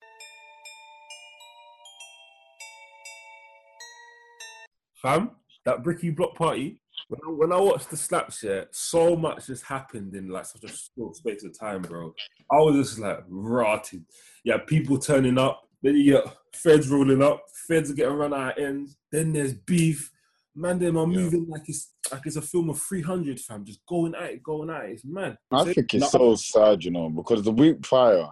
Fam, that Bricky Block Party, when I, when I watched the slaps, yeah, so much just happened in like such a short space of time, bro. I was just like rotted. Yeah, people turning up, then you get feds rolling up, feds are getting run out of ends, then there's beef. Man, them are moving like it's like it's a film of 300, fam, just going at it, going at it. It's mad. I think it's so sad, you know, because the week prior,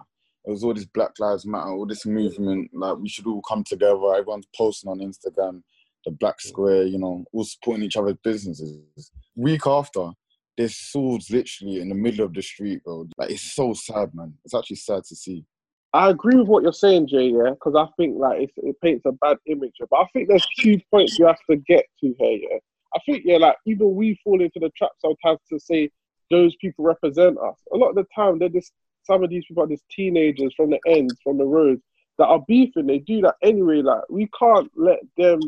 it was all this Black Lives Matter, all this movement, like we should all come together. Everyone's posting on Instagram, the Black Square, you know, all supporting each other's businesses. Week after, there's swords literally in the middle of the street, bro. Like it's so sad, man. It's actually sad to see. I agree with what you're saying, Jay. Yeah, because I think like it's, it paints a bad image. But I think there's two points you have to get to here. Yeah, I think yeah, like even we fall into the trap sometimes to say those people represent us. A lot of the time, they're just some of these people are just teenagers from the ends, from the roads that are beefing. They do that anyway. Like we can't let them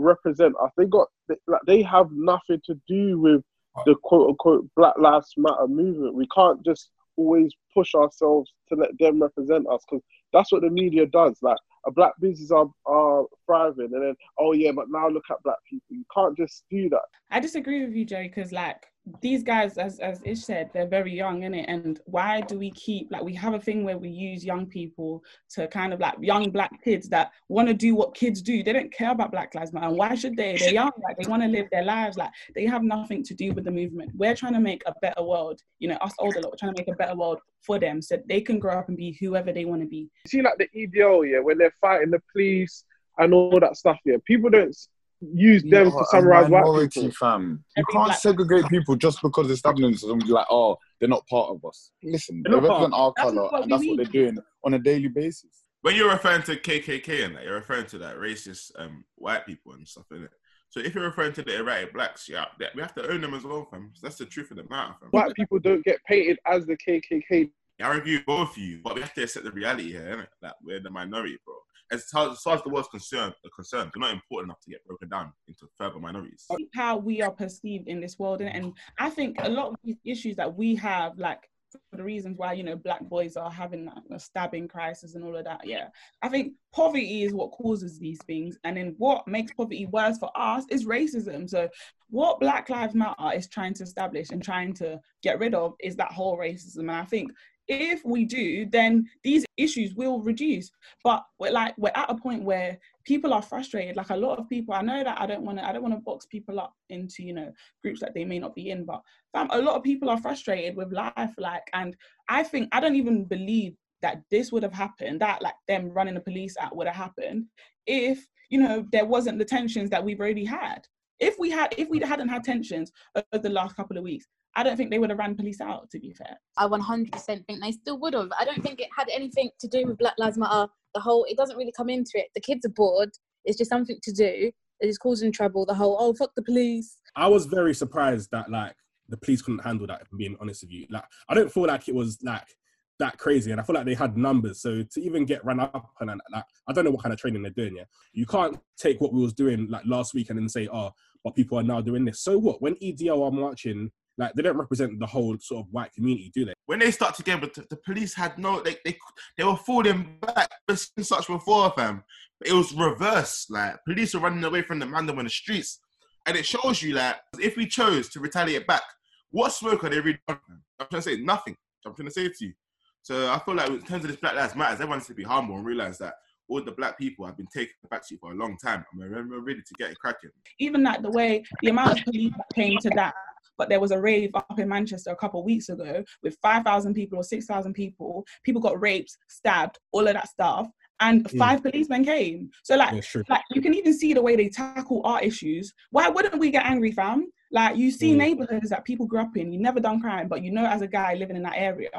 represent us. They got they, like they have nothing to do with uh, the quote unquote Black Lives Matter movement. We can't just always push ourselves to let them represent us because that's what the media does. Like a black business are, are thriving, and then oh yeah, but now look at black people. You can't just do that. I disagree with you, Jerry, because like these guys, as as Ish said, they're very young, innit? And why do we keep like we have a thing where we use young people to kind of like young black kids that want to do what kids do. They don't care about Black Lives Matter. And why should they? They're young, like they want to live their lives. Like they have nothing to do with the movement. We're trying to make a better world. You know, us older lot, we're trying to make a better world for them so they can grow up and be whoever they want to be. see like the EDL, yeah, when they're fighting the police and all that stuff, yeah, people don't use them You to a summarize white minority, people. fam. You Every can't black- segregate people just because it's happening to them. Be like, oh, they're not part of us. Listen, They're they part. represent our That's color, and we that's what they're doing on a daily basis. When you're referring to KKK and that, you're referring to that racist um, white people and stuff, innit? So if you're referring to the erratic blacks, yeah, we have to own them as well, fam. That's the truth of the matter, fam. White people don't get painted as the KKK. I review both of you, but we have to accept the reality here, innit? That we're the minority, bro. As far as, far as the world's concerned, concerned, we're not important enough to get broken down into further minorities. how we are perceived in this world innit? and i think a lot of these issues that we have like for the reasons why you know black boys are having like, a stabbing crisis and all of that yeah i think poverty is what causes these things and then what makes poverty worse for us is racism so what black lives matter is trying to establish and trying to get rid of is that whole racism and i think if we do then these issues will reduce. But we're like we're at a point where people are frustrated. Like a lot of people i know that i don't want to i don't want to box people up into you know groups that they may not be in but fam, a lot of people are frustrated with life like and i think i don't even believe that this would have happened that like them running the police out would have happened if you know there wasn't the tensions that we've already had. If we had if we hadn't had tensions over the last couple of weeks i don't think they would have ran police out to be fair I 100% think they still would have. I don't think it had anything to do with Black Lives Matter. The whole, it doesn't really come into it. The kids are bored. It's just something to do. It is causing trouble. The whole, oh, fuck the police. I was very surprised that like the police couldn't handle that. If I'm being honest with you, like I don't feel like it was like that crazy, and I feel like they had numbers. So to even get run up and and, like, I don't know what kind of training they're doing. Yeah, you can't take what we was doing like last week and then say, oh, but people are now doing this. So what? When EDL are marching, like they don't represent the whole sort of white community, do they? When they start together, t- the police had no, they they, they were falling back. We've seen such before, fam. It was reverse. Like police are running away from the man on the streets, and it shows you like if we chose to retaliate back, what smoke are they really? done. I'm trying to say nothing. I'm trying to say to you. So I feel like in terms of this Black Lives Matters, everyone needs to be humble and realize that all the black people have been taking the backseat for a long time, and we're we're ready to get it cracking. even like the way the amount of police that came to that. But there was a rave up in Manchester a couple of weeks ago with 5,000 people or 6,000 people. People got raped, stabbed, all of that stuff. And Mm. five policemen came. So, like, Yeah, like you can even see the way they tackle our issues. Why wouldn't we get angry, fam? Like you see Mm. neighborhoods that people grew up in, you never done crime, but you know as a guy living in that area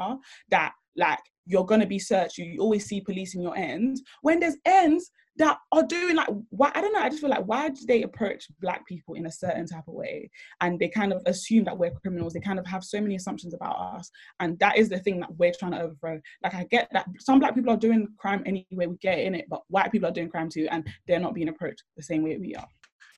that like you're gonna be searched. You, always see police in your ends. When there's ends that are doing like why I don't know, I just feel like why do they approach black people in a certain type of way? And they kind of assume that we're criminals. They kind of have so many assumptions about us. And that is the thing that we're trying to overthrow. Like I get that some black people are doing crime anyway, we get in it, but white people are doing crime too, and they're not being approached the same way we are.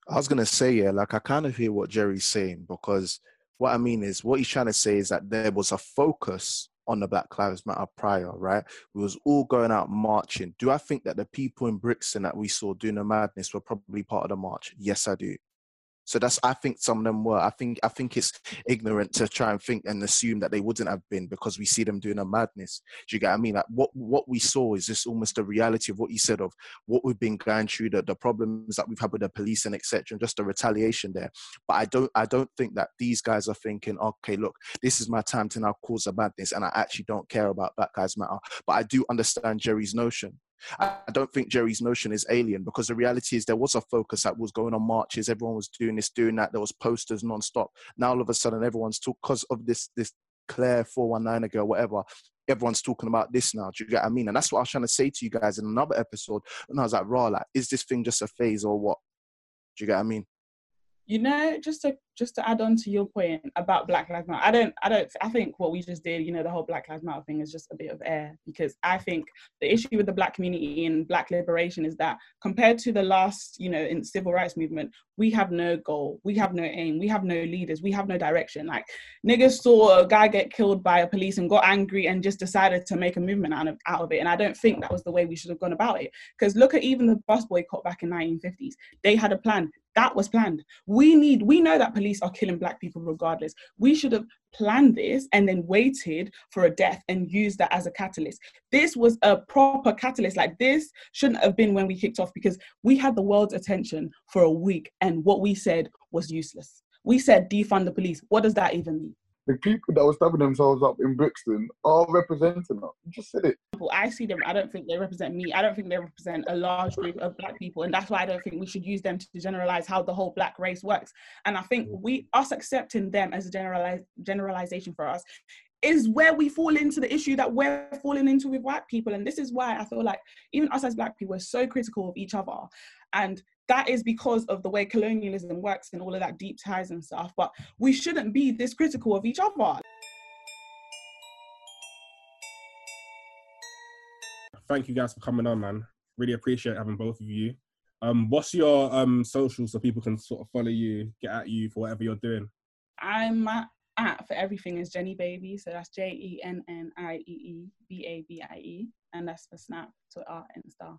I was gonna say, yeah, like I kind of hear what Jerry's saying because what I mean is what he's trying to say is that there was a focus on the Black Lives Matter prior, right? We was all going out marching. Do I think that the people in Brixton that we saw doing the madness were probably part of the march? Yes, I do. So that's I think some of them were. I think I think it's ignorant to try and think and assume that they wouldn't have been because we see them doing a madness. Do you get what I mean? Like what what we saw is just almost the reality of what you said of what we've been going through, the, the problems that we've had with the police and etc. and just the retaliation there. But I don't I don't think that these guys are thinking, okay, look, this is my time to now cause a madness, and I actually don't care about Black Lives Matter. But I do understand Jerry's notion. I don't think Jerry's notion is alien because the reality is there was a focus that was going on marches. Everyone was doing this, doing that. There was posters non-stop. Now all of a sudden everyone's talk because of this this Claire 419 ago, whatever. Everyone's talking about this now. Do you get what I mean? And that's what I was trying to say to you guys in another episode. And I was like, raw, like, is this thing just a phase or what? Do you get what I mean? You know just to just to add on to your point about black lives matter i don't i don't i think what we just did you know the whole black lives matter thing is just a bit of air because i think the issue with the black community and black liberation is that compared to the last you know in civil rights movement we have no goal we have no aim we have no leaders we have no direction. Like niggas saw a guy get killed by a police and got angry and just decided to make a movement out of, out of it and i don't think that was the way we should have gone about it. Because look at even the bus boycott back in 1950s they had a plan that was planned. We need we know that police are killing black people regardless. We should have planned this and then waited for a death and used that as a catalyst. This was a proper catalyst. Like this shouldn't have been when we kicked off because we had the world's attention for a week and what we said was useless. We said defund the police. What does that even mean The people that were stabbing themselves up in Brixton are representing us. You just said it. I see them. I don't think they represent me. I don't think they represent a large group of black people, and that's why I don't think we should use them to generalize how the whole black race works. And I think we us accepting them as a generalize generalization for us is where we fall into the issue that we're falling into with white people. And this is why I feel like even us as black people are so critical of each other. And that is because of the way colonialism works and all of that deep ties and stuff. But we shouldn't be this critical of each other. Thank you guys for coming on, man. Really appreciate having both of you. Um, what's your um social so people can sort of follow you, get at you for whatever you're doing? I'm at, at for everything is Jenny Baby. So that's J E N N I E E B A B I E. And that's for Snap, Twitter, Insta.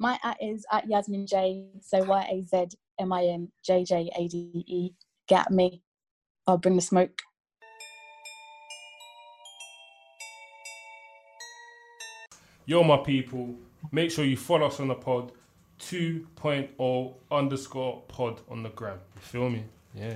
My at is at Yasmin J. So Y A Z M I N J J A D E. Get me. I'll bring the smoke. Yo, my people, make sure you follow us on the pod 2.0 underscore pod on the gram. You feel me? Yeah.